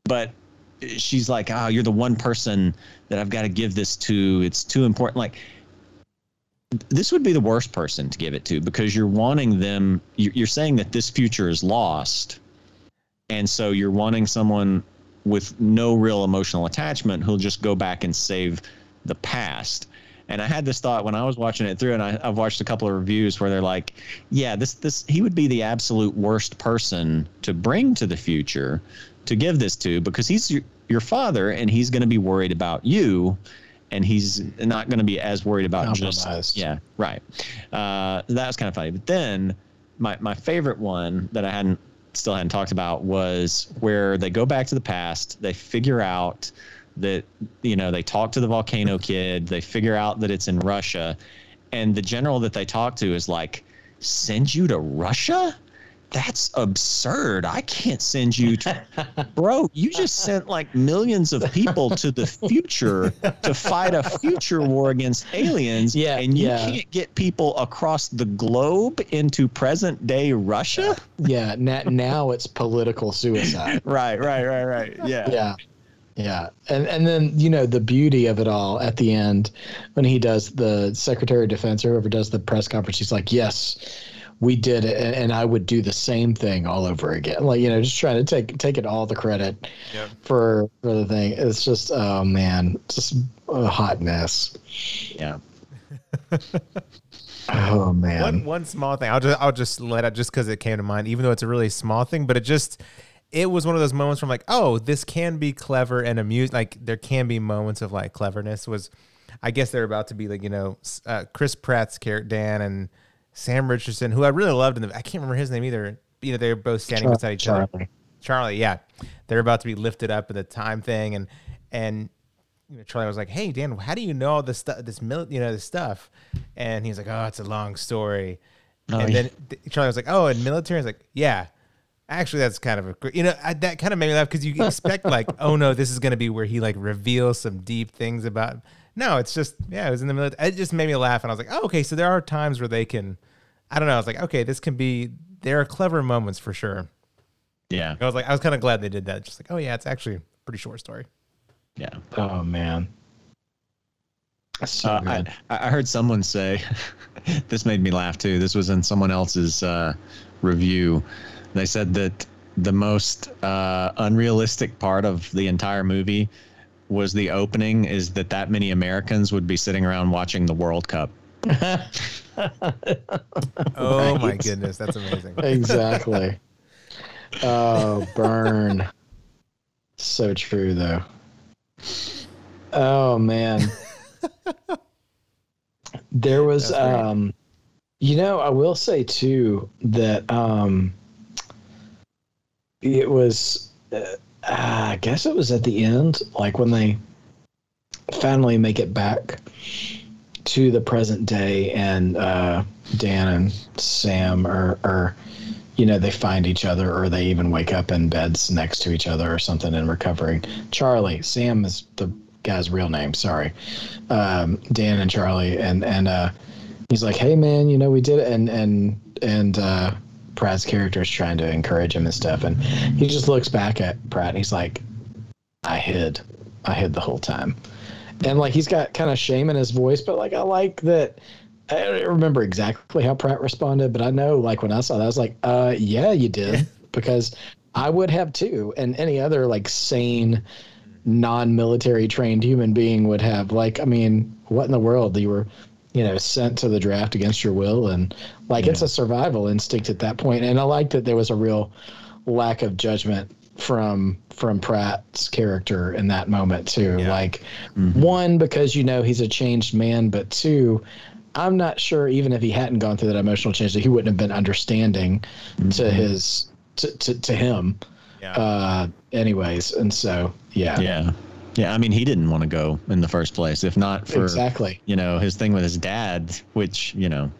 but she's like, "Oh, you're the one person that I've got to give this to. It's too important." Like, this would be the worst person to give it to because you're wanting them. You're saying that this future is lost, and so you're wanting someone with no real emotional attachment who'll just go back and save the past. And I had this thought when I was watching it through, and I, have watched a couple of reviews where they're like, "Yeah, this this he would be the absolute worst person to bring to the future, to give this to, because he's your, your father, and he's going to be worried about you, and he's not going to be as worried about just yeah, right. Uh, that was kind of funny. But then my my favorite one that I hadn't still hadn't talked about was where they go back to the past. They figure out that you know they talk to the volcano kid. They figure out that it's in Russia, and the general that they talk to is like, "Send you to Russia." That's absurd. I can't send you to bro, you just sent like millions of people to the future to fight a future war against aliens. Yeah, And you yeah. can't get people across the globe into present day Russia? Yeah, na- now it's political suicide. *laughs* Right, right, right, right. Yeah. yeah yeah and and then you know the beauty of it all at the end when he does the secretary of defense or whoever does the press conference he's like yes we did it and, and i would do the same thing all over again like you know just trying to take take it all the credit Yep. for for the thing it's just oh man just a hot mess Yeah. *laughs* oh man One one small thing. I'll just I'll just let out just because it came to mind, even though it's a really small thing, but it just it was one of those moments where I'm like, oh, this can be clever and amused. Like there can be moments of like cleverness. Was I guess they're about to be like you know uh, Chris Pratt's character Dan and Sam Richardson, who I really loved. In the I can't remember his name either. You know they're both standing beside each other. Charlie. Charlie, yeah, they're about to be lifted up in the time thing, and and you know, Charlie was like, "Hey, Dan, how do you know all this stuff? This mil- you know, this stuff?" And he's like, "Oh, it's a long story." Oh, and yeah. then th- Charlie was like, "Oh, in military?" He's like, "Yeah." Actually, that's kind of a you know I, that kind of made me laugh because you *laughs* expect like, oh no, this is going to be where he like reveals some deep things about. No, it's just yeah, it was in the military. It just made me laugh, and I was like, oh okay, so there are times where they can, I don't know. I was like, okay, this can be. There are clever moments for sure. Yeah. I was like, I was kind of glad they did that. Just like, oh yeah, it's actually a pretty short story. Yeah. oh man so Uh. I, I heard someone say, *laughs* this made me laugh too. This was in someone else's uh, review. They said that the most uh, unrealistic part of the entire movie was the opening is that that many Americans would be sitting around watching the World Cup. *laughs* Oh my goodness, that's amazing. exactly. *laughs* Oh, burn. So true, though. Oh man. There was, um, you know, I will say too that um, it was. Uh, I guess it was at the end, like when they finally make it back to the present day, and uh, Dan and Sam are, are, you know, they find each other, or they even wake up in beds next to each other, or something, and recovering. Charlie, Sam is the guy's real name. Sorry, um, Dan and Charlie, and and uh, he's like, "Hey, man, you know, we did it," and and and uh, Pratt's character is trying to encourage him and stuff, and he just looks back at Pratt, and he's like, "I hid, I hid the whole time." and like he's got kind of shame in his voice, but like I like that. I don't remember exactly how Pratt responded, but I know like when I saw that, I was like, uh, yeah, you did, because I would have too, and any other like sane, non-military trained human being would have. Like, I mean, what in the world? You were, you know, sent to the draft against your will, and like it's a survival instinct at that point. And I like that there was a real lack of judgment from from Pratt's character in that moment too. Yeah. Like one because you know he's a changed man, but two, I'm not sure even if he hadn't gone through that emotional change that he wouldn't have been understanding to his to, to, to him. Yeah. Uh anyways, and so yeah. Yeah. Yeah. I mean, he didn't want to go in the first place, if not for, Exactly. you know, his thing with his dad, which, you know,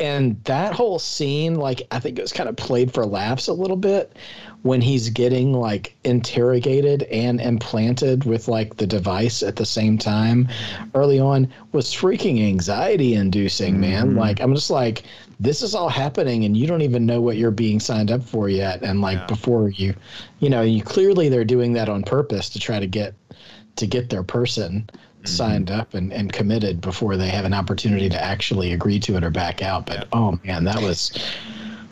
And that whole scene, like, I think it was kind of played for laughs a little bit when he's getting like interrogated and implanted with like the device at the same time early on was freaking anxiety inducing, man. Mhm. Like, I'm just like, this is all happening and you don't even know what you're being signed up for yet. And like, Yeah. before you, you know, you clearly they're doing that on purpose to try to get, to get their person mm-hmm. signed up and, and committed before they have an opportunity to actually agree to it or back out. But oh man, that was,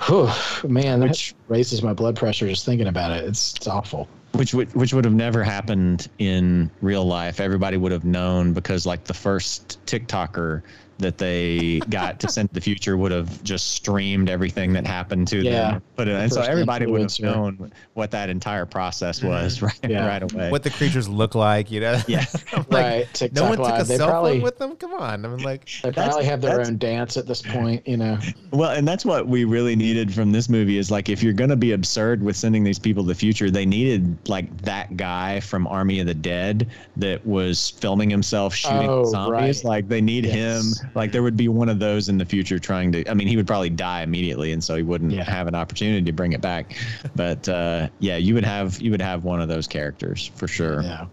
whew, man, that raises my blood pressure just thinking about it. It's it's awful. which would which would have never happened in real life. Everybody would have known because like the first TikToker that they got to send to the future would have just streamed everything that happened to Yeah. them. But and so everybody would have known what that entire process mm-hmm. was *laughs* right, Yeah. right away. What the creatures look like, you know? yeah. *laughs* Like, right. TikTok no one took a Live. They cell probably phone with them. Come on, I mean, like, they probably have their own dance at this point. You know. *laughs* Well, and that's what we really needed from this movie is like if you're going to be absurd with sending these people to the future, they needed like that guy from Army of the Dead that was filming himself shooting Oh, zombies. right. Like they need Yes. him. Like there would be one of those in the future trying to. I mean, he would probably die immediately, and so he wouldn't Yeah. have an opportunity to bring it back. But uh, yeah, you would have you would have one of those characters for sure. Yeah.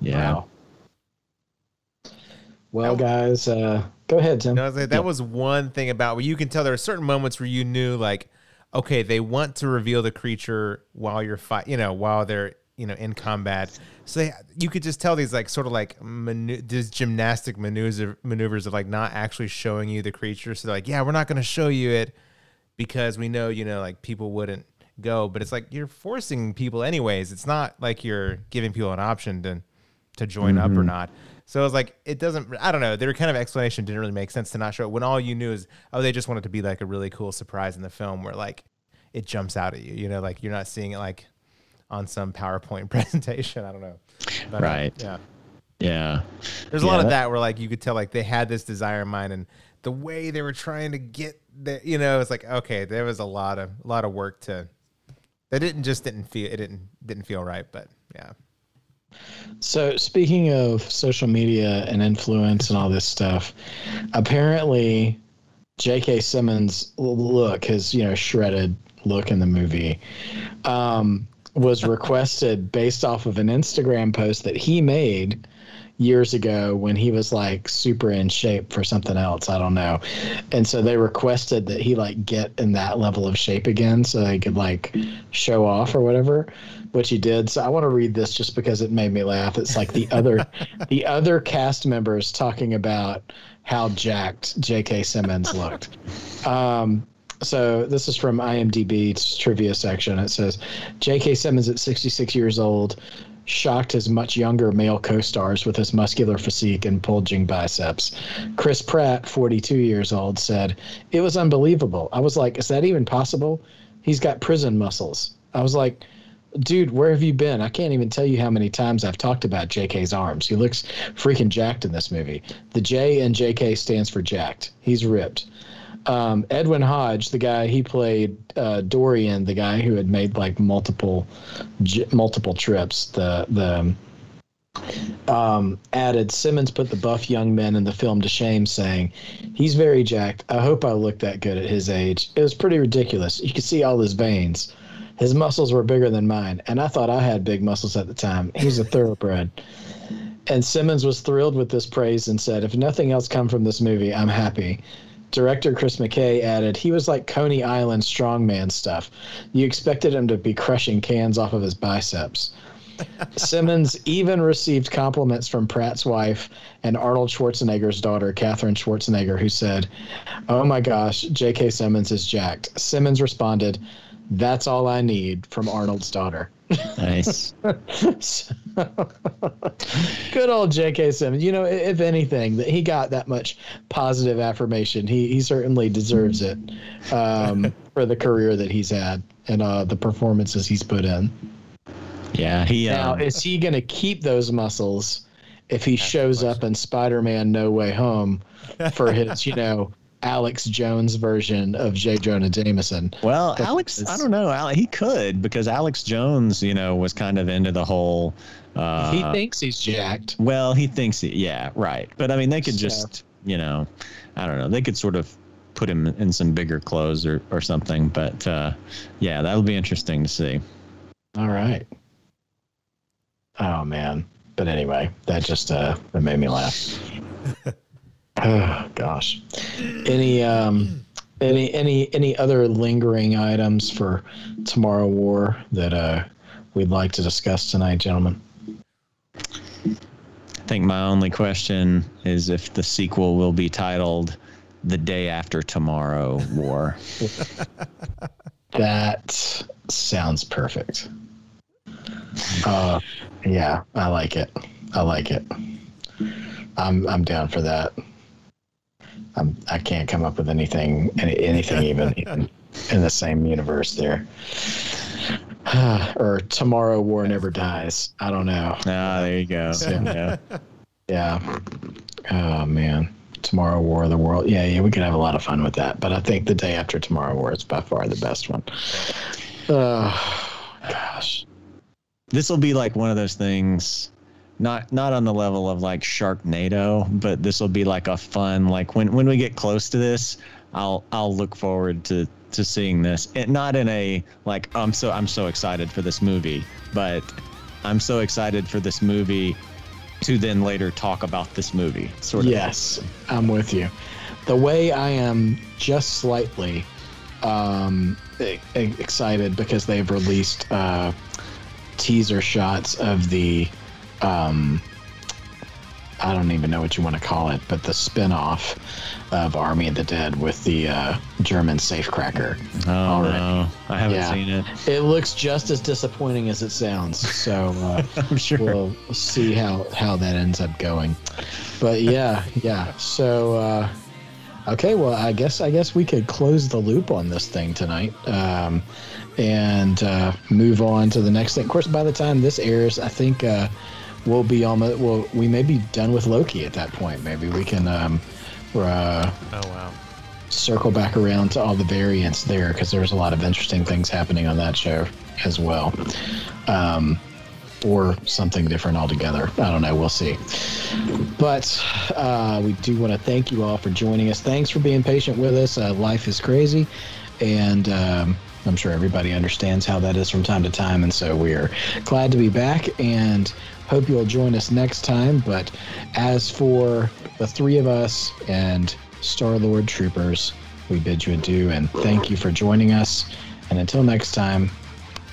Yeah. Wow. Well, guys, uh, go ahead, Tim. No, I was that was one thing about where you can tell there are certain moments where you knew like, okay, they want to reveal the creature while you're fight, you know, while they're you know in combat. So they, you could just tell these like sort of like manu- these gymnastic maneuvers maneuvers of like not actually showing you the creature. So they're like, yeah, we're not going to show you it because we know you know like people wouldn't go, but it's like you're forcing people anyways. It's not like you're giving people an option to to join up or mm-hmm. not. So it's like it doesn't. I don't know. Their kind of explanation didn't really make sense to not show it when all you knew is oh they just wanted to be like a really cool surprise in the film where like it jumps out at you. You know, like you're not seeing it like on some PowerPoint *laughs* presentation. I don't know. But, uh, Right. yeah. Yeah. There's a lot of that- that where like you could tell like they had this desire in mind and the way they were trying to get that you know it's like okay there was a lot of a lot of work to that didn't just didn't feel it didn't didn't feel right but yeah So, speaking of social media and influence and all this stuff, apparently J.K. Simmons' look, his you know shredded look in the movie, um, was requested based off of an Instagram post that he made years ago when he was like super in shape for something else. I don't know. And so they requested that he like get in that level of shape again so they could like show off or whatever, which he did. So I want to read this just because it made me laugh. It's like the other *laughs* the other cast members talking about how jacked J.K. Simmons looked. Um, so this is from IMDb's trivia section. It says J.K. Simmons at 66 years old shocked his much younger male co-stars with his muscular physique and bulging biceps. Chris Pratt, 42 years old, said, "It was unbelievable. I was like, is that even possible? He's got prison muscles." I was like, dude, where have you been? I can't even tell you how many times I've talked about JK's arms. He looks freaking jacked in this movie. The J in JK stands for jacked. He's ripped. Um, Edwin Hodge, the guy he played uh, Dorian, the guy who had made like multiple j- multiple trips. The the um, added Simmons put the buff young men in the film to shame, saying, "He's very jacked. I hope I look that good at his age." It was pretty ridiculous. You could see all his veins. His muscles were bigger than mine, and I thought I had big muscles at the time. He's a thoroughbred. And Simmons was thrilled with this praise and said, "If nothing else come from this movie, I'm happy." Director Chris McKay added, "He was like Coney Island strongman stuff. You expected him to be crushing cans off of his biceps." *laughs* Simmons even received compliments from Pratt's wife and Arnold Schwarzenegger's daughter, Katherine Schwarzenegger, who said, Oh my gosh, J.K. Simmons is jacked. Simmons responded, That's all I need from Arnold's daughter. Nice. *laughs* So- Good old J.K. Simmons. You know, if anything, that he got that much positive affirmation, he, he certainly deserves it um, *laughs* for the career that he's had and uh, the performances he's put in. Yeah. He. Now, Um, is he going to keep those muscles if he shows up in Spider-Man: No Way Home for his, you know, Alex Jones version of J. Jonah Jameson? Well, But Alex, I don't know. He could because Alex Jones, you know, was kind of into the whole. Uh, he thinks he's jacked. well, he thinks, he, yeah, right. But I mean, they could So- just, you know, I don't know. They could sort of put him in some bigger clothes or, or something. But uh, yeah, that'll be interesting to see. All right. Oh man. But anyway, that just uh that made me laugh. *laughs* oh *sighs* gosh. Any um any any any other lingering items for Tomorrow War that uh we'd like to discuss tonight, gentlemen? I think my only question is if the sequel will be titled "The Day After Tomorrow War." *laughs* That sounds perfect. Uh, yeah, I like it. I like it. I'm I'm down for that. I'm I can't come up with anything any, anything even, *laughs* even in the same universe there. *sighs* or tomorrow war never dies. I don't know. Ah, there you go. Yeah. *laughs* yeah. Oh man. Tomorrow War of the World. Yeah, yeah, we could have a lot of fun with that. But I think the day after Tomorrow War is by far the best one. Oh *sighs* gosh. This will be like one of those things not not on the level of like Sharknado, but this will be like a fun like when when we get close to this, I'll I'll look forward to to seeing this. It, not in a like I'm so I'm so excited for this movie, but I'm so excited for this movie to then later talk about this movie. Sort of. Yes, I'm with you. The way I am just slightly um, excited because they've released uh, teaser shots of the um, I don't even know what you want to call it, but the spin-off of Army of the Dead with the uh, German safecracker. Oh already. no, I haven't yeah. seen it. It looks just as disappointing as it sounds. So uh, *laughs* I'm sure we'll see how how that ends up going. But yeah, yeah. So uh, okay, well, I guess I guess we could close the loop on this thing tonight. Um, and uh, move on to the next thing. Of course, by the time this airs, I think uh, we'll be almost well we may be done with loki at that point. Maybe we can um uh, oh wow. circle back around to all the variants there because there's a lot of interesting things happening on that show as well. Um or something different altogether. I don't know. We'll see. But uh, we do want to thank you all for joining us. Thanks for being patient with us. Uh, life is crazy. And um, I'm sure everybody understands how that is from time to time. And so we're glad to be back. And Hope you'll join us next time. But as for the three of us and Star Lord Troopers, we bid you adieu and thank you for joining us. And until next time,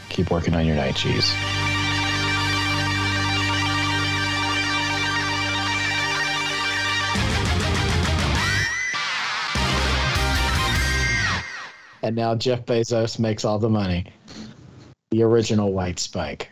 keep working on your night cheese. And now Jeff Bezos makes all the money. The original White Spike.